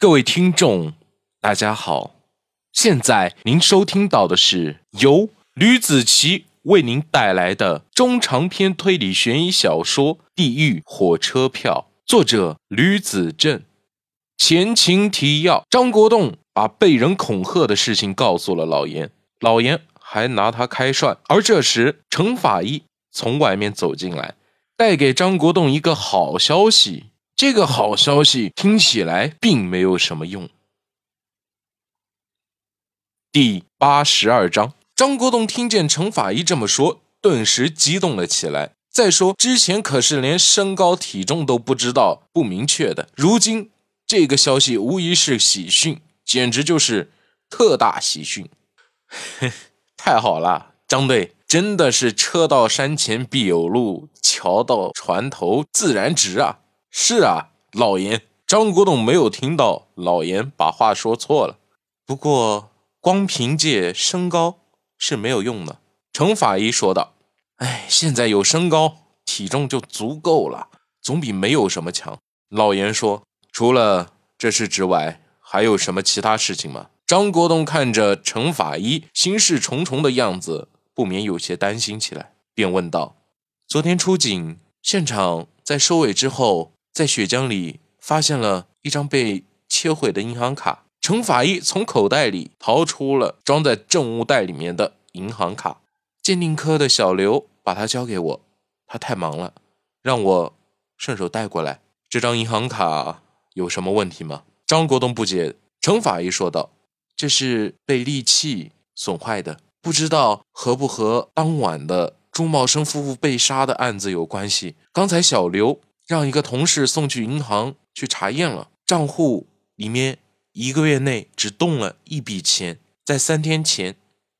各位听众，大家好，现在您收听到的是由吕子奇为您带来的中长篇推理悬疑小说《地狱火车票》，作者吕子正。前情提要：张国栋把被人恐吓的事情告诉了老严，老严还拿他开涮。而这时，程法医从外面走进来，带给张国栋一个好消息。这个好消息听起来并没有什么用。第八十二章，张国栋听见程法医这么说，顿时激动了起来。再说之前可是连身高体重都不知道，不明确的，如今这个消息无疑是喜讯，简直就是特大喜讯。太好了，张队，真的是车到山前必有路，桥到船头自然直啊！是啊，老严，张国栋没有听到老严把话说错了。不过，光凭借身高是没有用的。程法医说道：“哎，现在有身高，体重就足够了，总比没有什么强。”老严说：“除了这事之外，还有什么其他事情吗？”张国栋看着程法医心事重重的样子，不免有些担心起来，便问道：“昨天出警现场在收尾之后。”在血浆里发现了一张被切毁的银行卡，程法医从口袋里掏出了装在证物袋里面的银行卡。鉴定科的小刘把它交给我，他太忙了，让我顺手带过来。这张银行卡有什么问题吗？张国栋不解。程法医说道：“这是被利器损坏的，不知道和不和当晚的朱茂生夫妇被杀的案子有关系。刚才小刘。”让一个同事送去银行去查验了，账户里面一个月内只动了一笔钱，在三天前，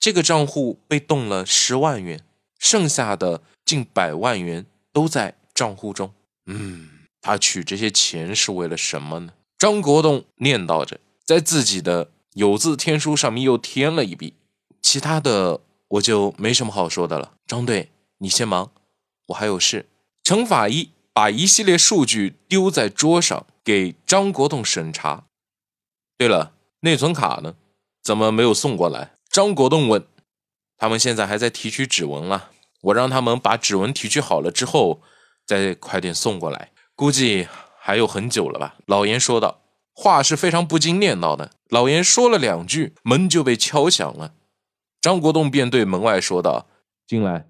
这个账户被动了十万元，剩下的近百万元都在账户中。嗯，他取这些钱是为了什么呢？张国栋念叨着，在自己的有字天书上面又添了一笔。其他的我就没什么好说的了。张队，你先忙，我还有事。程法医。把一系列数据丢在桌上，给张国栋审查。对了，内存卡呢？怎么没有送过来？张国栋问。他们现在还在提取指纹了，我让他们把指纹提取好了之后，再快点送过来。估计还有很久了吧？老严说道。话是非常不经念叨的。老严说了两句，门就被敲响了。张国栋便对门外说道：“进来。”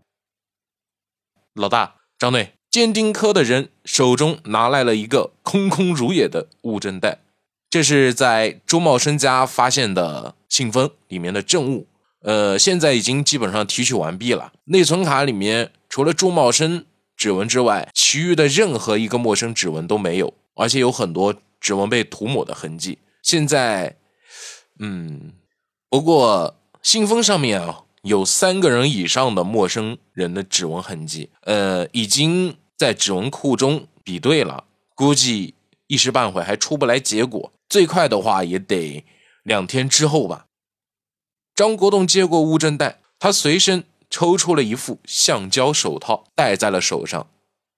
老大，张队。鉴定科的人手中拿来了一个空空如也的物证袋，这是在周茂生家发现的信封里面的证物。呃，现在已经基本上提取完毕了。内存卡里面除了朱茂生指纹之外，其余的任何一个陌生指纹都没有，而且有很多指纹被涂抹的痕迹。现在，嗯，不过信封上面啊有三个人以上的陌生人的指纹痕迹，呃，已经。在指纹库中比对了，估计一时半会还出不来结果，最快的话也得两天之后吧。张国栋接过物证袋，他随身抽出了一副橡胶手套，戴在了手上，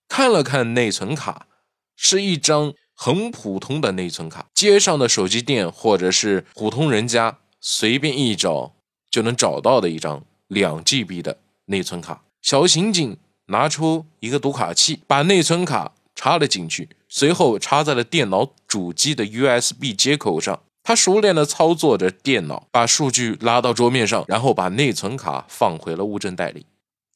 看了看内存卡，是一张很普通的内存卡，街上的手机店或者是普通人家随便一找就能找到的一张两 GB 的内存卡。小刑警。拿出一个读卡器，把内存卡插了进去，随后插在了电脑主机的 USB 接口上。他熟练地操作着电脑，把数据拉到桌面上，然后把内存卡放回了物证袋里。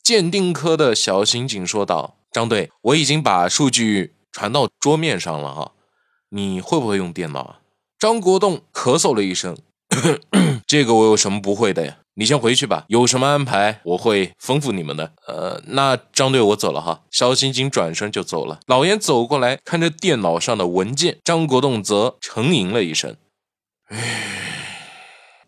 鉴定科的小刑警说道：“张队，我已经把数据传到桌面上了哈，你会不会用电脑啊？”张国栋咳嗽了一声：“咳 咳这个我有什么不会的呀？”你先回去吧，有什么安排我会吩咐你们的。呃，那张队我走了哈。小星星转身就走了。老严走过来看着电脑上的文件，张国栋则沉吟了一声：“唉，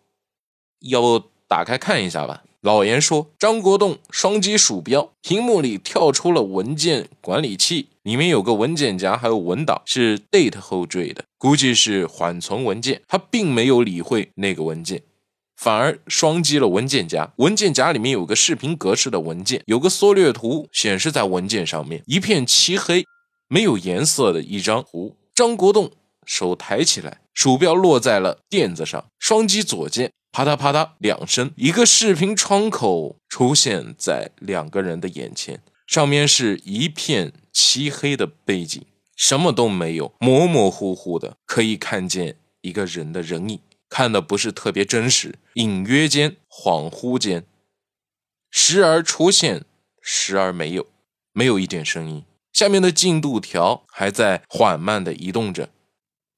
要不打开看一下吧？”老严说。张国栋双击鼠标，屏幕里跳出了文件管理器，里面有个文件夹，还有文档，是 date 后缀的，估计是缓存文件。他并没有理会那个文件。反而双击了文件夹，文件夹里面有个视频格式的文件，有个缩略图显示在文件上面，一片漆黑、没有颜色的一张图。张国栋手抬起来，鼠标落在了垫子上，双击左键，啪嗒啪嗒两声，一个视频窗口出现在两个人的眼前，上面是一片漆黑的背景，什么都没有，模模糊糊的可以看见一个人的人影，看的不是特别真实，隐约间、恍惚间，时而出现，时而没有，没有一点声音。下面的进度条还在缓慢的移动着。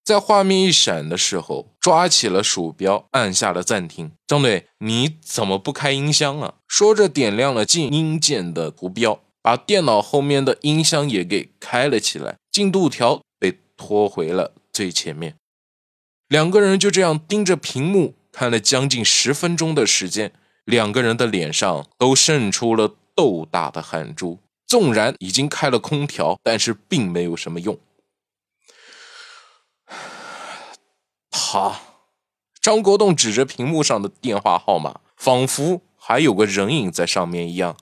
在画面一闪的时候，抓起了鼠标，按下了暂停。张队，你怎么不开音箱啊？说着，点亮了静音键的图标，把电脑后面的音箱也给开了起来。进度条被拖回了最前面。两个人就这样盯着屏幕看了将近十分钟的时间，两个人的脸上都渗出了豆大的汗珠。纵然已经开了空调，但是并没有什么用。他，张国栋指着屏幕上的电话号码，仿佛还有个人影在上面一样。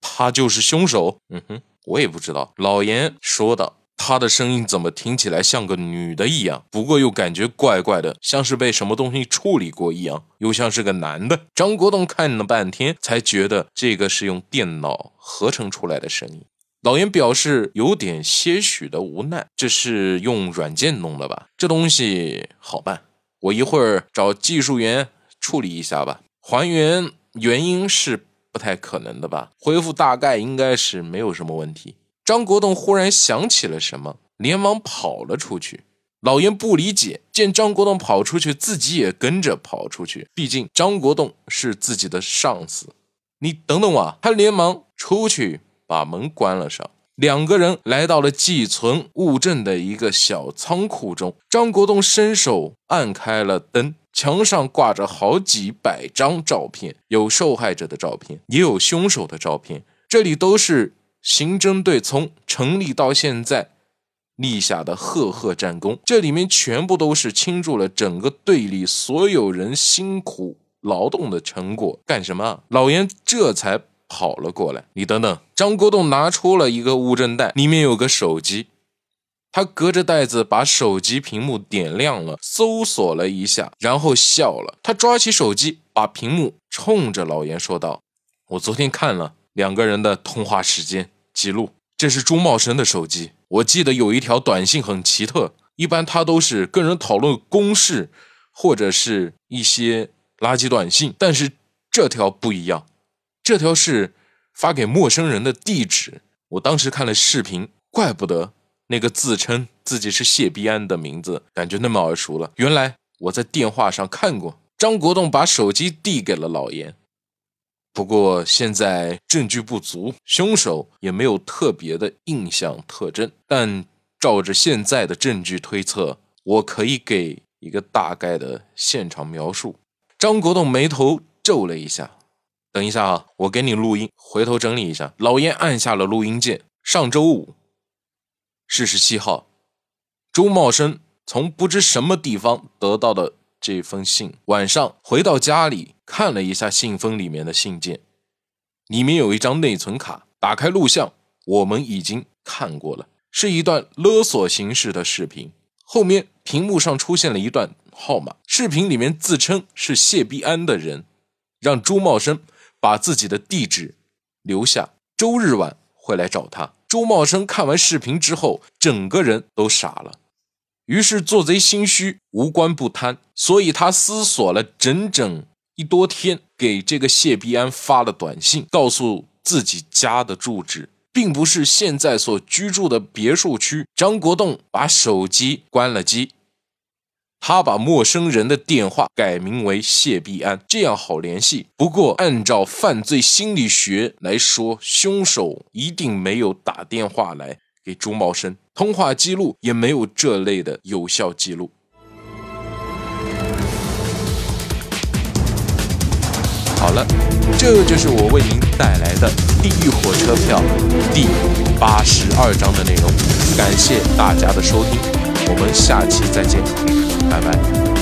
他就是凶手。嗯哼，我也不知道。老严说道。他的声音怎么听起来像个女的一样？不过又感觉怪怪的，像是被什么东西处理过一样，又像是个男的。张国栋看了半天，才觉得这个是用电脑合成出来的声音。老严表示有点些许的无奈，这是用软件弄的吧？这东西好办，我一会儿找技术员处理一下吧。还原原因是不太可能的吧？恢复大概应该是没有什么问题。张国栋忽然想起了什么，连忙跑了出去。老严不理解，见张国栋跑出去，自己也跟着跑出去。毕竟张国栋是自己的上司。你等等我！他连忙出去。把门关了上，两个人来到了寄存物证的一个小仓库中。张国栋伸手按开了灯，墙上挂着好几百张照片，有受害者的照片，也有凶手的照片。这里都是刑侦队从成立到现在立下的赫赫战功，这里面全部都是倾注了整个队里所有人辛苦劳动的成果。干什么？老严这才。跑了过来，你等等。张国栋拿出了一个物证袋，里面有个手机。他隔着袋子把手机屏幕点亮了，搜索了一下，然后笑了。他抓起手机，把屏幕冲着老严说道：“我昨天看了两个人的通话时间记录，这是朱茂生的手机。我记得有一条短信很奇特，一般他都是跟人讨论公事或者是一些垃圾短信，但是这条不一样。”这条是发给陌生人的地址。我当时看了视频，怪不得那个自称自己是谢必安的名字，感觉那么耳熟了。原来我在电话上看过。张国栋把手机递给了老严。不过现在证据不足，凶手也没有特别的印象特征。但照着现在的证据推测，我可以给一个大概的现场描述。张国栋眉头皱了一下。等一下啊，我给你录音，回头整理一下。老严按下了录音键。上周五，四十七号，朱茂生从不知什么地方得到的这封信。晚上回到家里，看了一下信封里面的信件，里面有一张内存卡。打开录像，我们已经看过了，是一段勒索形式的视频。后面屏幕上出现了一段号码，视频里面自称是谢必安的人，让朱茂生。把自己的地址留下，周日晚会来找他。朱茂生看完视频之后，整个人都傻了。于是做贼心虚，无官不贪，所以他思索了整整一多天，给这个谢必安发了短信，告诉自己家的住址，并不是现在所居住的别墅区。张国栋把手机关了机。他把陌生人的电话改名为谢必安，这样好联系。不过，按照犯罪心理学来说，凶手一定没有打电话来给朱茂生，通话记录也没有这类的有效记录。好了，这就是我为您带来的《地狱火车票》第八十二章的内容。感谢大家的收听，我们下期再见。拜拜。